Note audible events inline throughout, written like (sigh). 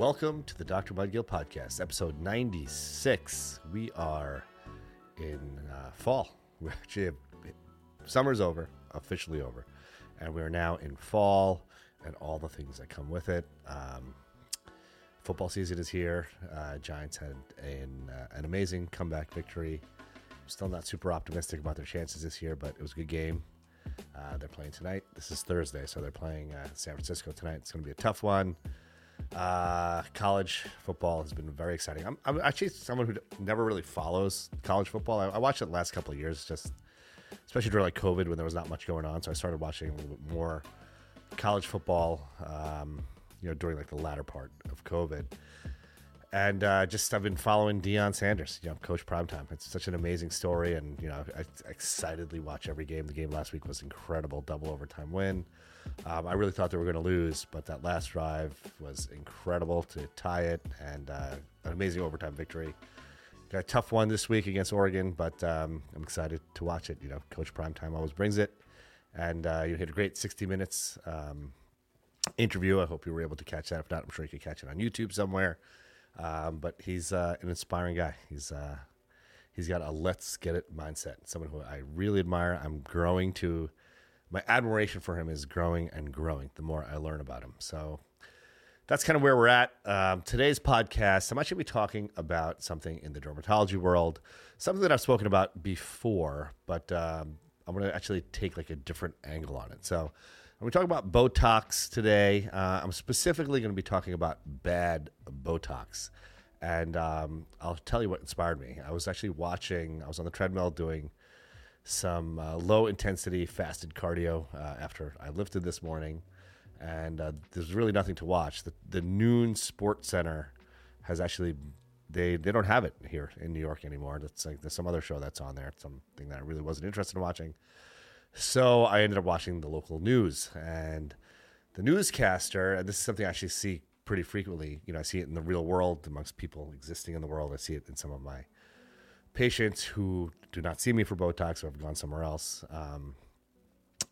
welcome to the Dr. Mudgil podcast, episode 96. We are in uh, fall. (laughs) We actually have, summer's over, officially over, and we are now in fall and all the things that come with it. Um, football season is here. Uh, Giants had an, uh, an amazing comeback victory. Still not super optimistic about their chances this year, but it was a good game. Uh, they're playing tonight. This is Thursday, so they're playing uh, San Francisco tonight. It's going to be a tough one. Uh, college football has been very exciting. I'm, I'm, actually someone who never really follows college football. I, I, watched it the last couple of years, just especially during like COVID when there was not much going on. So I started watching a little bit more college football. Um, you know, during like the latter part of COVID and uh, just I've been following Deion Sanders, you know, Coach Primetime. It's such an amazing story, and you know, I, I excitedly watch every game. The game last week was incredible, double overtime win. Um, I really thought they were going to lose, but that last drive was incredible to tie it, and uh, an amazing overtime victory. Got a tough one this week against Oregon, but um, I'm excited to watch it. You know, Coach Primetime always brings it, and uh, you had a great 60 minutes um, interview. I hope you were able to catch that. If not, I'm sure you could catch it on YouTube somewhere. Um, but he's uh, an inspiring guy. He's uh, he's got a let's get it mindset. Someone who I really admire. I'm growing to my admiration for him is growing and growing the more I learn about him. So that's kind of where we're at. Um, today's podcast, I'm actually be talking about something in the dermatology world, something that I've spoken about before, but um, I'm going to actually take like a different angle on it. So we're talking about Botox today. Uh, I'm specifically going to be talking about bad Botox. And um, I'll tell you what inspired me. I was actually watching, I was on the treadmill doing some uh, low intensity fasted cardio uh, after I lifted this morning. And uh, there's really nothing to watch. The, the Noon SportsCenter has actually, they, they don't have it here in New York anymore. That's like there's some other show that's on there, something that I really wasn't interested in watching. So I ended up watching the local news and the newscaster, and this is something I actually see pretty frequently. You know, I see it in the real world amongst people existing in the world. I see it in some of my patients who do not see me for Botox or have gone somewhere else. Um,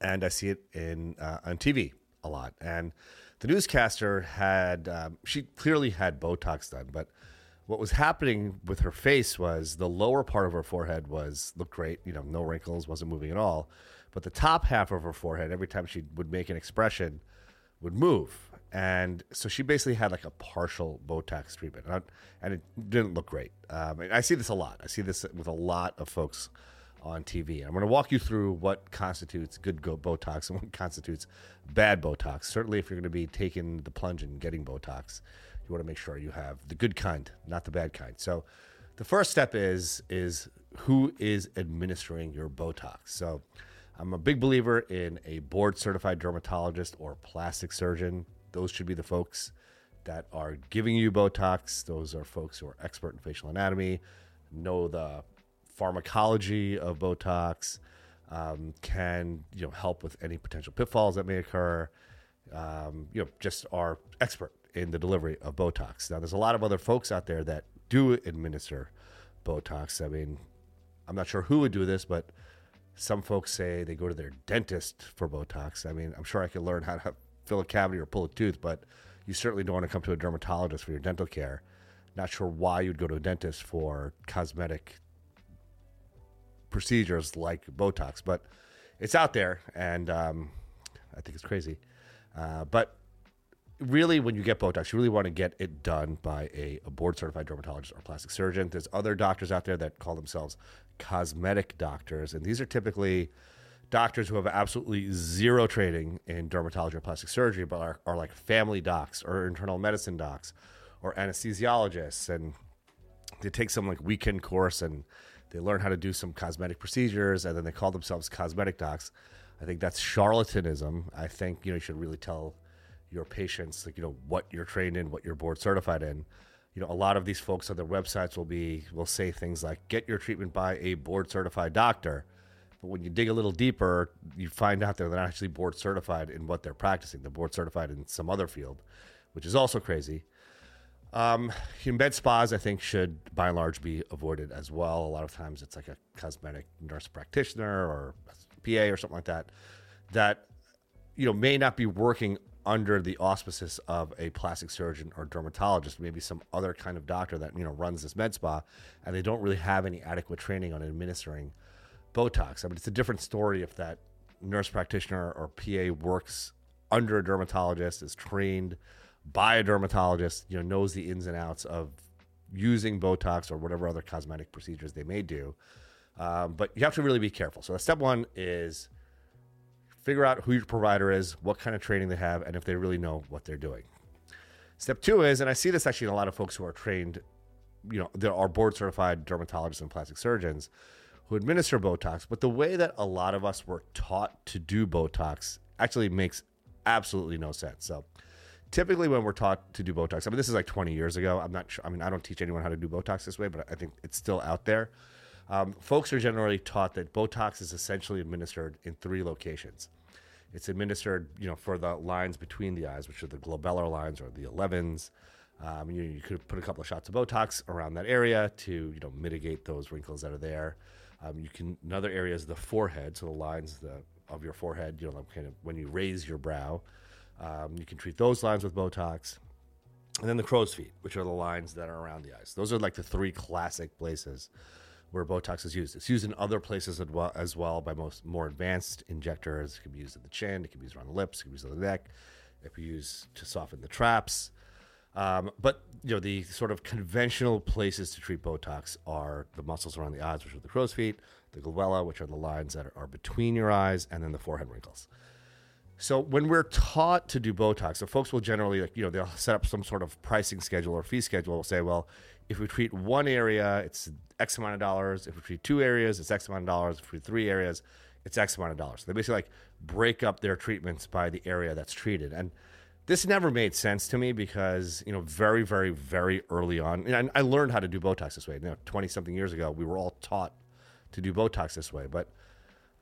and I see it in uh, on TV a lot. And the newscaster had um, she clearly had Botox done, but what was happening with her face was the lower part of her forehead was looked great, you know, no wrinkles, wasn't moving at all. But the top half of her forehead, every time she would make an expression, would move. And so she basically had like a partial Botox treatment, and it didn't look great. Um, I see this a lot. I see this with a lot of folks on TV. And I'm going to walk you through what constitutes good Botox and what constitutes bad Botox. Certainly, if you're going to be taking the plunge and getting Botox, you want to make sure you have the good kind, not the bad kind. So, the first step is is who is administering your Botox. So, I'm a big believer in a board certified dermatologist or plastic surgeon. Those should be the folks that are giving you Botox. Those are folks who are expert in facial anatomy, know the pharmacology of Botox, um, can you know help with any potential pitfalls that may occur. Um, you know, just are expert in the delivery of Botox. Now, there's a lot of other folks out there that do administer Botox. I mean, I'm not sure who would do this, but some folks say they go to their dentist for Botox. I mean, I'm sure I could learn how to fill a cavity or pull a tooth, but you certainly don't want to come to a dermatologist for your dental care. Not sure why you'd go to a dentist for cosmetic procedures like Botox, but it's out there, and um, I think it's crazy. Uh, but really, when you get Botox, you really want to get it done by a, a board certified dermatologist or plastic surgeon. There's other doctors out there that call themselves cosmetic doctors, and these are typically doctors who have absolutely zero training in dermatology or plastic surgery, but are, are like family docs or internal medicine docs or anesthesiologists, and they take some like weekend course and they learn how to do some cosmetic procedures, and then they call themselves cosmetic docs. I think that's charlatanism. I think you know you should really tell your patients like you know what you're trained in, what you're board certified in you know, a lot of these folks on their websites will be will say things like "get your treatment by a board certified doctor," but when you dig a little deeper, you find out they're not actually board certified in what they're practicing. They're board certified in some other field, which is also crazy. Um, med spas, I think, should by and large be avoided as well. A lot of times, it's like a cosmetic nurse practitioner or PA or something like that that you know may not be working under the auspices of a plastic surgeon or dermatologist, maybe some other kind of doctor that you know runs this med spa, and they don't really have any adequate training on administering Botox. I mean, it's a different story if that nurse practitioner or PA works under a dermatologist, is trained by a dermatologist, you know, knows the ins and outs of using Botox or whatever other cosmetic procedures they may do. Um, but you have to really be careful. So, step one is figure out who your provider is, what kind of training they have, and if they really know what they're doing. Step two is, and I see this actually in a lot of folks who are trained, you know, there are board certified dermatologists and plastic surgeons who administer Botox, but the way that a lot of us were taught to do Botox actually makes absolutely no sense. So, typically when we're taught to do Botox, I mean, this is like 20 years ago. I'm not sure. I mean, I don't teach anyone how to do Botox this way, but I think it's still out there. Um, folks are generally taught that Botox is essentially administered in three locations. It's administered, you know, for the lines between the eyes, which are the glabellar lines or the 11s. Um, you, you, could put a couple of shots of Botox around that area to, you know, mitigate those wrinkles that are there. Um, you can another area is the forehead, so the lines the, of your forehead, you know, kind of when you raise your brow. Um, you can treat those lines with Botox. And then the crow's feet, which are the lines that are around the eyes. Those are like the three classic places where Botox is used. It's used in other places as well, as well by most more advanced injectors. It can be used at the chin, it can be used around the lips, it can be used on the neck, it can be used to soften the traps. Um, but you know the sort of conventional places to treat Botox are the muscles around the eyes, which are the crow's feet, the glabella, which are the lines that are between your eyes, and then the forehead wrinkles. So when we're taught to do Botox, so folks will generally like you know they'll set up some sort of pricing schedule or fee schedule. Will say, well, if we treat one area, it's X amount of dollars. If we treat two areas, it's X amount of dollars. If we treat three areas, it's X amount of dollars. So they basically like break up their treatments by the area that's treated. And this never made sense to me because, you know, very, very, very early on, and I learned how to do Botox this way. You know, 20 something years ago, we were all taught to do Botox this way. But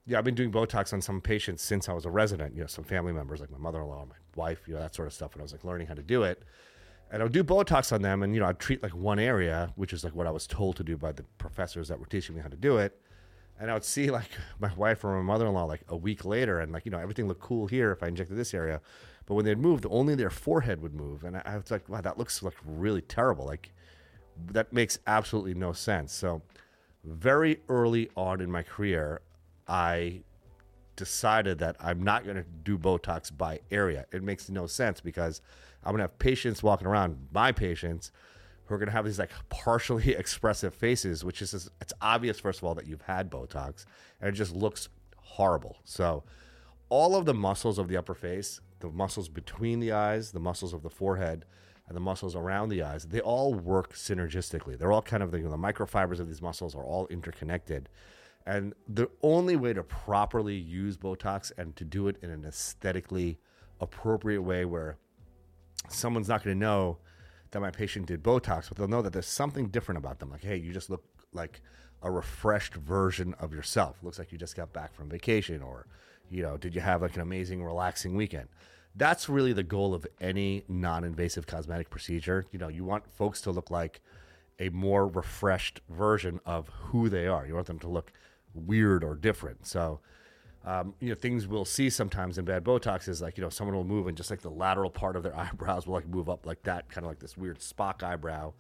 yeah, I've been doing Botox on some patients since I was a resident, you know, some family members like my mother in law, my wife, you know, that sort of stuff. And I was like learning how to do it and I would do Botox on them, and you know, I'd treat like one area, which is like what I was told to do by the professors that were teaching me how to do it. And I would see like my wife or my mother-in-law like a week later, and like you know, everything looked cool here if I injected this area, but when they'd moved, only their forehead would move, and I, I was like, wow, that looks like really terrible. Like that makes absolutely no sense. So very early on in my career, I decided that I'm not going to do Botox by area. It makes no sense because I'm gonna have patients walking around, my patients, who are gonna have these like partially (laughs) expressive faces, which is it's obvious first of all that you've had Botox, and it just looks horrible. So, all of the muscles of the upper face, the muscles between the eyes, the muscles of the forehead, and the muscles around the eyes, they all work synergistically. They're all kind of the, you know, the microfibers of these muscles are all interconnected. And the only way to properly use Botox and to do it in an aesthetically appropriate way where someone's not going to know that my patient did Botox, but they'll know that there's something different about them. Like, hey, you just look like a refreshed version of yourself. Looks like you just got back from vacation, or, you know, did you have like an amazing, relaxing weekend? That's really the goal of any non invasive cosmetic procedure. You know, you want folks to look like a more refreshed version of who they are. You want them to look weird or different. So, um, you know, things we'll see sometimes in bad Botox is like, you know, someone will move and just like the lateral part of their (laughs) eyebrows will like move up like that, kind of like this weird Spock eyebrow.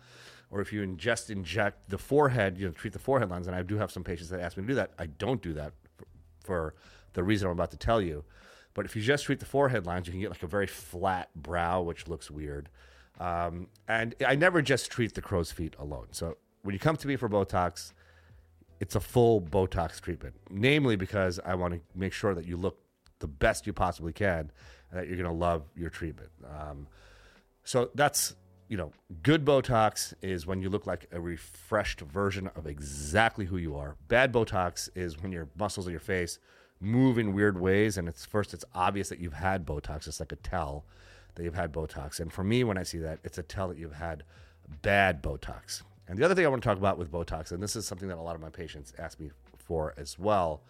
Or if you ingest inject the forehead, you know, treat the forehead lines. And I do have some patients that ask me to do that. I don't do that for, for the reason I'm about to tell you. But if you just treat the forehead lines, you can get like a very flat brow, which looks weird. Um, and I never just treat the crow's feet alone. So when you come to me for Botox, it's a full Botox treatment, namely because I want to make sure that you look the best you possibly can and that you're going to love your treatment. Um, so that's, you know, good Botox is when you look like a refreshed version of exactly who you are. Bad Botox is when your muscles of your face move in weird ways and it's first it's obvious that you've had Botox. It's like a tell that you've had Botox. And for me, when I see that, it's a tell that you've had bad Botox. And the other thing I want to talk about with Botox, and this is something that a lot of my patients ask me for as well.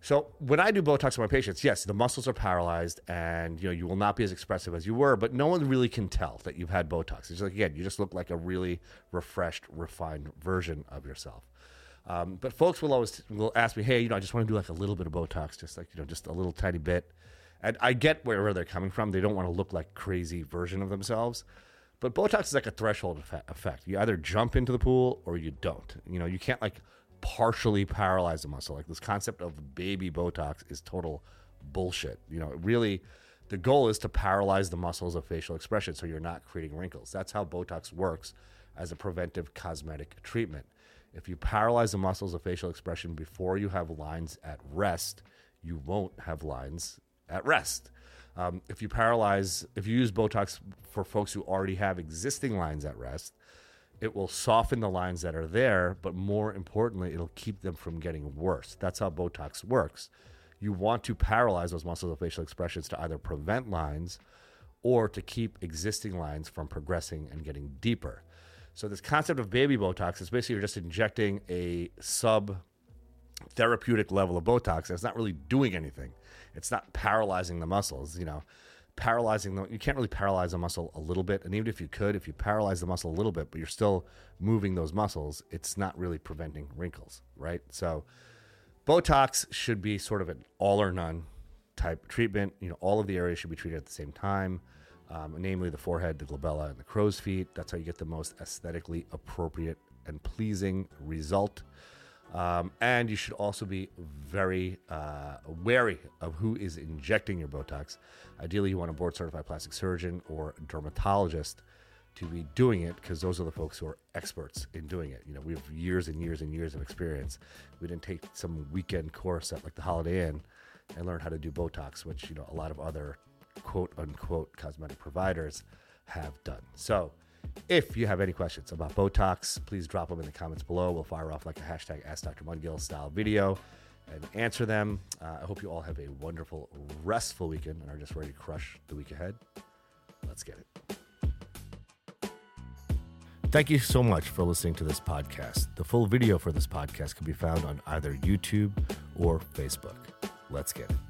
So when I do Botox on my patients, yes, the muscles are paralyzed, and you know you will not be as expressive as you were, but no one really can tell that you've had Botox. It's like again, you just look like a really refreshed, refined version of yourself. Um, but folks will always will ask me, hey, you know, I just want to do like a little bit of Botox, just like you know, just a little tiny bit. And I get wherever they're coming from. They don't want to look like crazy version of themselves. But Botox is like a threshold effect. You either jump into the pool or you don't. You know, you can't like partially paralyze the muscle. Like this concept of baby Botox is total bullshit. You know, really, the goal is to paralyze the muscles of facial expression so you're not creating wrinkles. That's how Botox works as a preventive cosmetic treatment. If you paralyze the muscles of facial expression before you have lines at rest, you won't have lines at rest. Um, if you paralyze, if you use Botox for folks who already have existing lines at rest, it will soften the lines that are there, but more importantly, it'll keep them from getting worse. That's how Botox works. You want to paralyze those muscles of facial expressions to either prevent lines or to keep existing lines from progressing and getting deeper. So, this concept of baby Botox is basically you're just injecting a sub therapeutic level of Botox. and It's not really doing anything. It's not paralyzing the muscles. You know, paralyzing them, you can't really paralyze a muscle a little bit. And even if you could, if you paralyze the muscle a little bit, but you're still moving those muscles, it's not really preventing wrinkles, right? So, Botox should be sort of an all or none type treatment. You know, all of the areas should be treated at the same time, um, namely the forehead, the glabella, and the crow's feet. That's how you get the most aesthetically appropriate and pleasing result. Um, and you should also be very uh, wary of who is injecting your Botox. Ideally, you want a board certified plastic surgeon or dermatologist to be doing it because those are the folks who are experts in doing it. You know, we have years and years and years of experience. We didn't take some weekend course at like the Holiday Inn and learn how to do Botox, which, you know, a lot of other quote unquote cosmetic providers have done. So, if you have any questions about Botox, please drop them in the comments below. We'll fire off like a hashtag Ask Dr. Mudgil style video and answer them. Uh, I hope you all have a wonderful, restful weekend and are just ready to crush the week ahead. Let's get it. Thank you so much for listening to this podcast. The full video for this podcast can be found on either YouTube or Facebook. Let's get it.